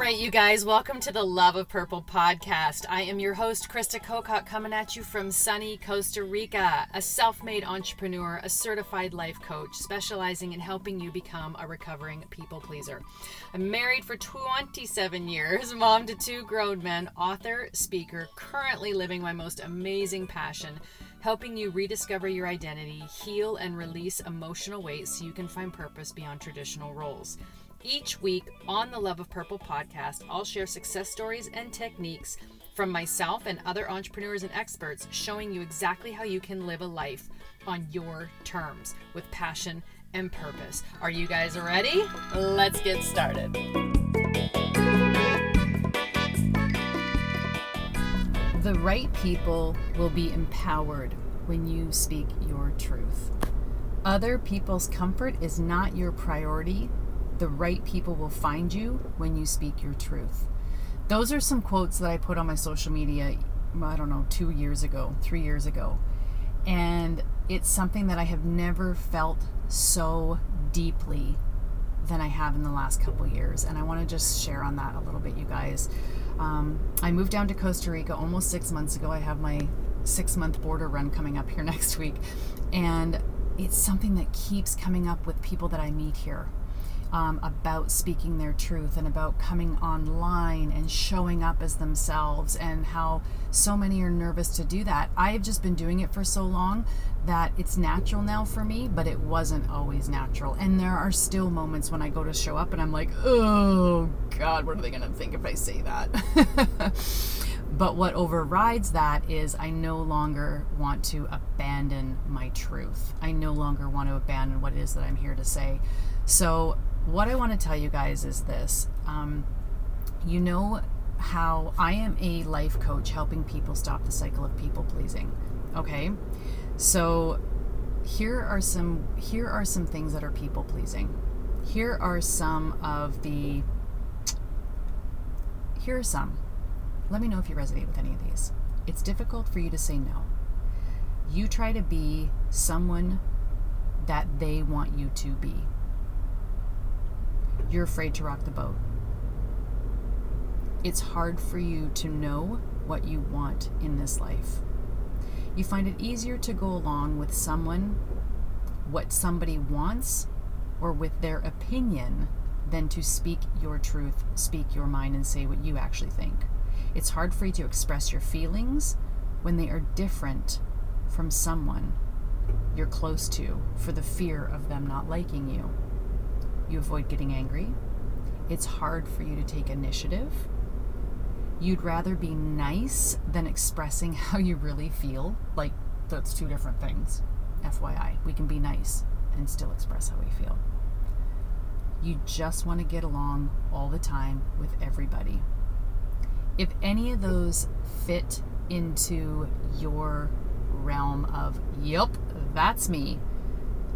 right, you guys, welcome to the Love of Purple podcast. I am your host, Krista Kokot, coming at you from sunny Costa Rica, a self made entrepreneur, a certified life coach, specializing in helping you become a recovering people pleaser. I'm married for 27 years, mom to two grown men, author, speaker, currently living my most amazing passion helping you rediscover your identity, heal, and release emotional weight so you can find purpose beyond traditional roles. Each week on the Love of Purple podcast, I'll share success stories and techniques from myself and other entrepreneurs and experts showing you exactly how you can live a life on your terms with passion and purpose. Are you guys ready? Let's get started. The right people will be empowered when you speak your truth. Other people's comfort is not your priority the right people will find you when you speak your truth. Those are some quotes that I put on my social media, I don't know, two years ago, three years ago. And it's something that I have never felt so deeply than I have in the last couple years. And I want to just share on that a little bit, you guys. Um, I moved down to Costa Rica almost six months ago. I have my six month border run coming up here next week. And it's something that keeps coming up with people that I meet here um, about speaking their truth and about coming online and showing up as themselves and how so many are nervous to do that. I have just been doing it for so long that it's natural now for me, but it wasn't always natural. And there are still moments when I go to show up and I'm like, oh God, what are they going to think if I say that? but what overrides that is I no longer want to abandon my truth. I no longer want to abandon what it is that I'm here to say. So what I want to tell you guys is this. Um, you know how I am a life coach helping people stop the cycle of people pleasing. Okay? So here are some here are some things that are people pleasing. Here are some of the here are some. Let me know if you resonate with any of these. It's difficult for you to say no. You try to be someone that they want you to be you're afraid to rock the boat. It's hard for you to know what you want in this life. You find it easier to go along with someone, what somebody wants, or with their opinion than to speak your truth, speak your mind, and say what you actually think. It's hard for you to express your feelings when they are different from someone you're close to for the fear of them not liking you. You avoid getting angry. It's hard for you to take initiative. You'd rather be nice than expressing how you really feel. Like, that's two different things. FYI, we can be nice and still express how we feel. You just want to get along all the time with everybody. If any of those fit into your realm of, yep, that's me,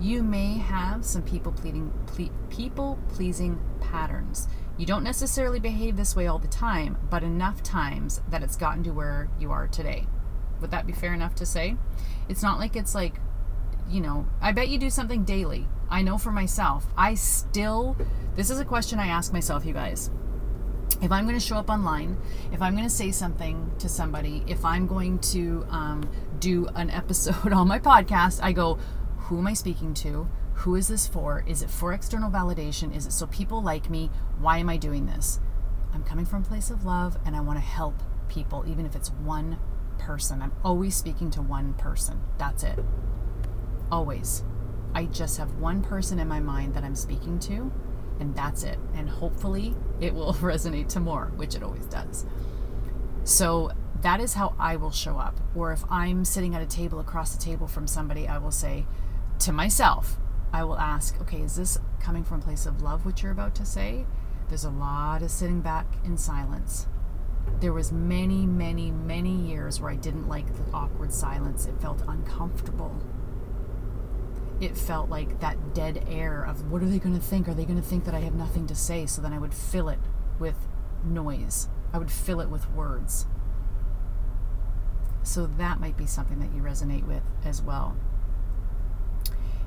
you may have some people pleading, ple- people pleasing patterns. You don't necessarily behave this way all the time, but enough times that it's gotten to where you are today. Would that be fair enough to say? It's not like it's like, you know, I bet you do something daily. I know for myself, I still, this is a question I ask myself, you guys. If I'm going to show up online, if I'm going to say something to somebody, if I'm going to um, do an episode on my podcast, I go, who am I speaking to? Who is this for? Is it for external validation? Is it so people like me? Why am I doing this? I'm coming from a place of love and I want to help people, even if it's one person. I'm always speaking to one person. That's it. Always. I just have one person in my mind that I'm speaking to, and that's it. And hopefully it will resonate to more, which it always does. So that is how I will show up. Or if I'm sitting at a table across the table from somebody, I will say, to myself, I will ask, okay, is this coming from a place of love, what you're about to say? There's a lot of sitting back in silence. There was many, many, many years where I didn't like the awkward silence. It felt uncomfortable. It felt like that dead air of what are they going to think? Are they going to think that I have nothing to say? So then I would fill it with noise. I would fill it with words. So that might be something that you resonate with as well.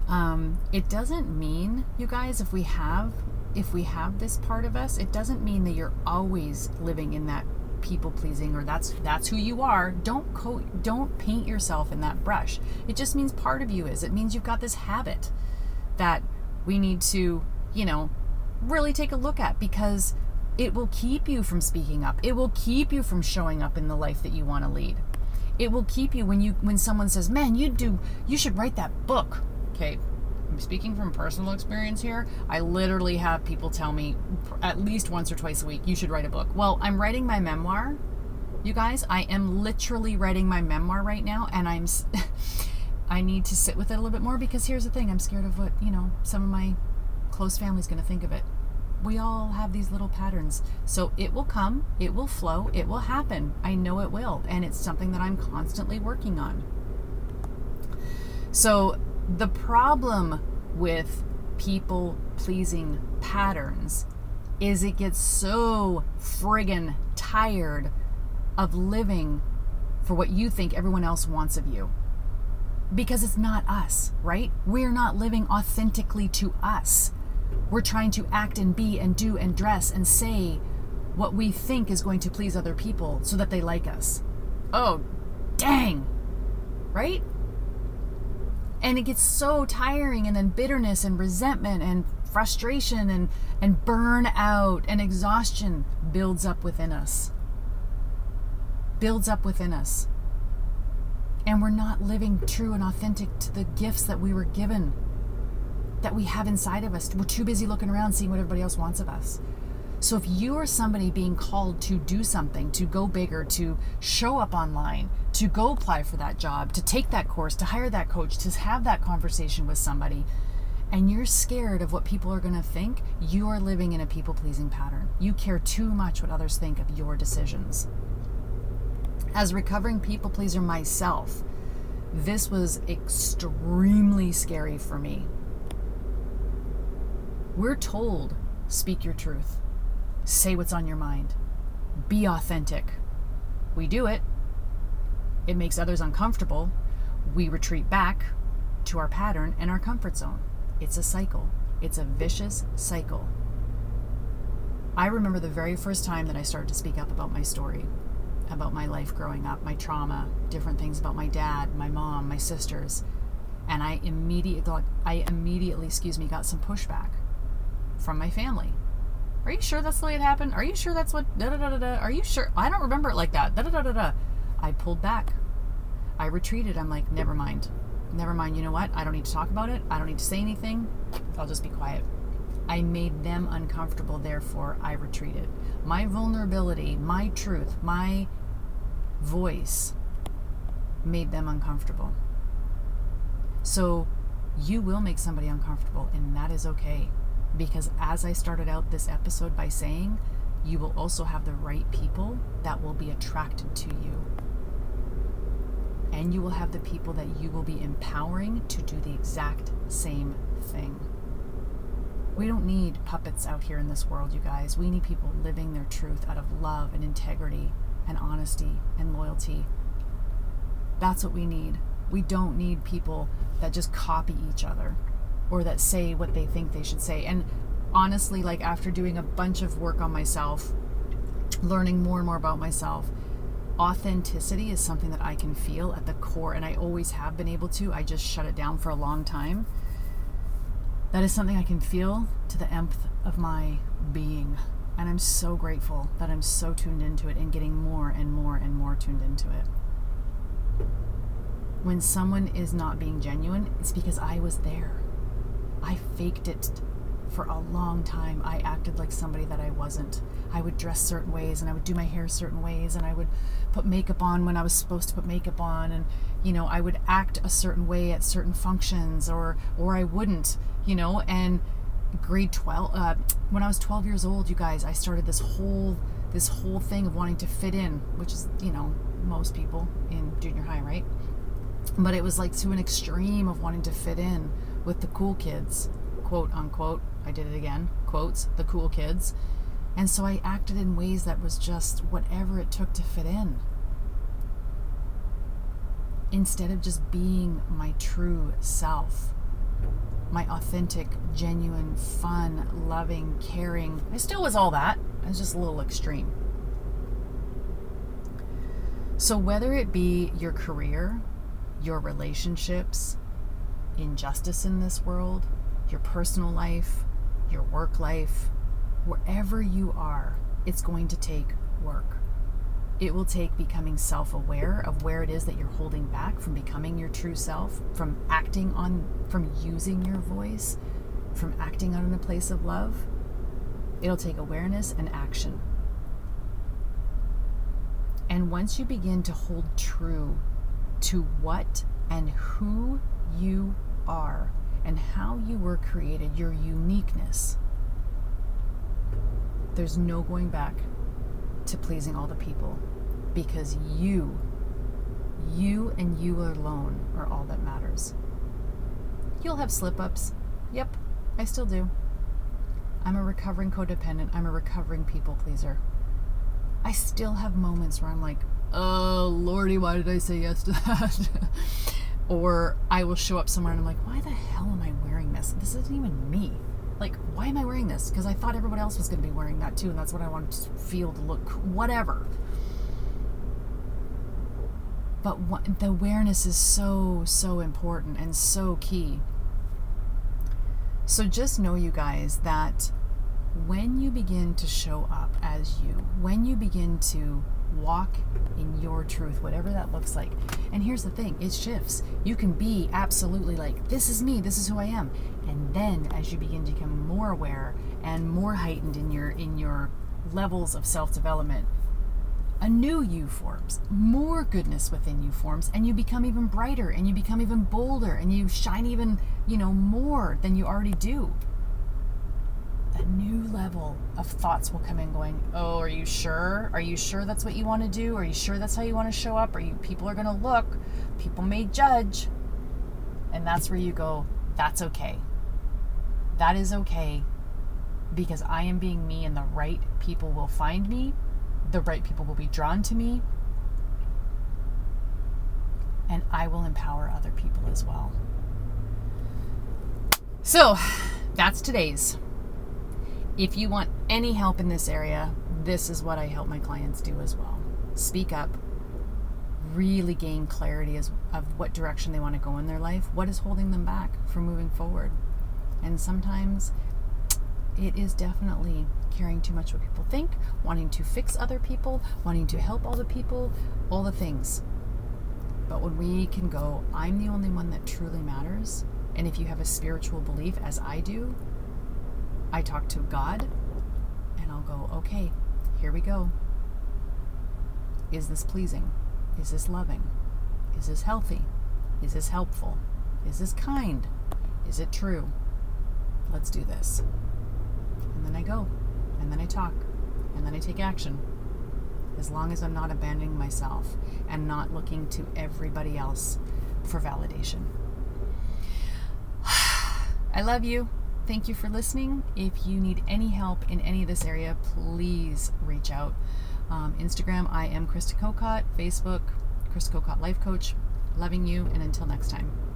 Um, it doesn't mean, you guys, if we have if we have this part of us, it doesn't mean that you're always living in that people pleasing or that's that's who you are. Don't co- don't paint yourself in that brush. It just means part of you is. It means you've got this habit that we need to, you know, really take a look at because it will keep you from speaking up. It will keep you from showing up in the life that you want to lead. It will keep you when you when someone says, "Man, you do you should write that book." Okay, I'm speaking from personal experience here. I literally have people tell me at least once or twice a week, "You should write a book." Well, I'm writing my memoir. You guys, I am literally writing my memoir right now and I'm I need to sit with it a little bit more because here's the thing, I'm scared of what, you know, some of my close family's going to think of it we all have these little patterns. So it will come, it will flow, it will happen. I know it will. And it's something that I'm constantly working on. So the problem with people pleasing patterns is it gets so friggin' tired of living for what you think everyone else wants of you. Because it's not us, right? We're not living authentically to us. We're trying to act and be and do and dress and say what we think is going to please other people so that they like us. Oh, dang. Right? And it gets so tiring, and then bitterness and resentment and frustration and, and burnout and exhaustion builds up within us. Builds up within us. And we're not living true and authentic to the gifts that we were given that we have inside of us. We're too busy looking around seeing what everybody else wants of us. So if you are somebody being called to do something, to go bigger, to show up online, to go apply for that job, to take that course, to hire that coach, to have that conversation with somebody, and you're scared of what people are going to think, you are living in a people pleasing pattern. You care too much what others think of your decisions. As recovering people pleaser myself, this was extremely scary for me we're told speak your truth, say what's on your mind, be authentic. We do it, it makes others uncomfortable. We retreat back to our pattern and our comfort zone. It's a cycle, it's a vicious cycle. I remember the very first time that I started to speak up about my story, about my life growing up, my trauma, different things about my dad, my mom, my sisters, and I immediately I immediately, excuse me, got some pushback from my family. Are you sure that's the way it happened? Are you sure that's what da da da da da? Are you sure? I don't remember it like that. Da da da da da. I pulled back. I retreated. I'm like, never mind. Never mind. You know what? I don't need to talk about it. I don't need to say anything. I'll just be quiet. I made them uncomfortable, therefore I retreated. My vulnerability, my truth, my voice made them uncomfortable. So you will make somebody uncomfortable, and that is okay because as I started out this episode by saying, you will also have the right people that will be attracted to you. And you will have the people that you will be empowering to do the exact same thing. We don't need puppets out here in this world, you guys. We need people living their truth out of love and integrity and honesty and loyalty. That's what we need. We don't need people that just copy each other or that say what they think they should say. And honestly, like after doing a bunch of work on myself, learning more and more about myself, authenticity is something that I can feel at the core, and I always have been able to. I just shut it down for a long time. That is something I can feel to the nth of my being. And I'm so grateful that I'm so tuned into it and getting more and more and more tuned into it. When someone is not being genuine, it's because I was there. I faked it for a long time. I acted like somebody that I wasn't. I would dress certain ways and I would do my hair certain ways and I would put makeup on when I was supposed to put makeup on and you know, I would act a certain way at certain functions or or I wouldn't, you know, and grade 12 uh, when I was 12 years old, you guys, I started this whole this whole thing of wanting to fit in, which is, you know, most people in junior high, right? But it was like to an extreme of wanting to fit in with the cool kids, quote unquote. I did it again, quotes, the cool kids. And so I acted in ways that was just whatever it took to fit in. Instead of just being my true self, my authentic, genuine, fun, loving, caring. I still was all that. I was just a little extreme. So, whether it be your career, your relationships, injustice in this world, your personal life, your work life, wherever you are, it's going to take work. It will take becoming self aware of where it is that you're holding back from becoming your true self, from acting on, from using your voice, from acting out in a place of love. It'll take awareness and action. And once you begin to hold true to what and who you are and how you were created, your uniqueness, there's no going back to pleasing all the people because you, you and you alone are all that matters. You'll have slip ups. Yep, I still do. I'm a recovering codependent. I'm a recovering people pleaser. I still have moments where I'm like, oh, Lordy, why did I say yes to that? or I will show up somewhere and I'm like, why the hell am I wearing this? This isn't even me. Like, why am I wearing this? Because I thought everyone else was going to be wearing that too, and that's what I wanted to feel to look, whatever. But what, the awareness is so, so important and so key. So just know, you guys, that when you begin to show up as you, when you begin to walk in your truth, whatever that looks like. And here's the thing it shifts. You can be absolutely like, this is me, this is who I am. And then as you begin to become more aware and more heightened in your in your levels of self-development, a new you forms, more goodness within you forms, and you become even brighter and you become even bolder and you shine even, you know, more than you already do a new level of thoughts will come in going, "Oh, are you sure? Are you sure that's what you want to do? Are you sure that's how you want to show up? Are you people are going to look, people may judge." And that's where you go, "That's okay. That is okay because I am being me and the right people will find me. The right people will be drawn to me." And I will empower other people as well. So, that's today's. If you want any help in this area, this is what I help my clients do as well. Speak up, really gain clarity as, of what direction they want to go in their life, what is holding them back from moving forward. And sometimes it is definitely caring too much what people think, wanting to fix other people, wanting to help all the people, all the things. But when we can go, I'm the only one that truly matters, and if you have a spiritual belief, as I do, I talk to God and I'll go, okay, here we go. Is this pleasing? Is this loving? Is this healthy? Is this helpful? Is this kind? Is it true? Let's do this. And then I go, and then I talk, and then I take action. As long as I'm not abandoning myself and not looking to everybody else for validation. I love you. Thank you for listening. If you need any help in any of this area, please reach out. Um, Instagram, I am Krista Kokot. Facebook, Krista Kokot Life Coach. Loving you, and until next time.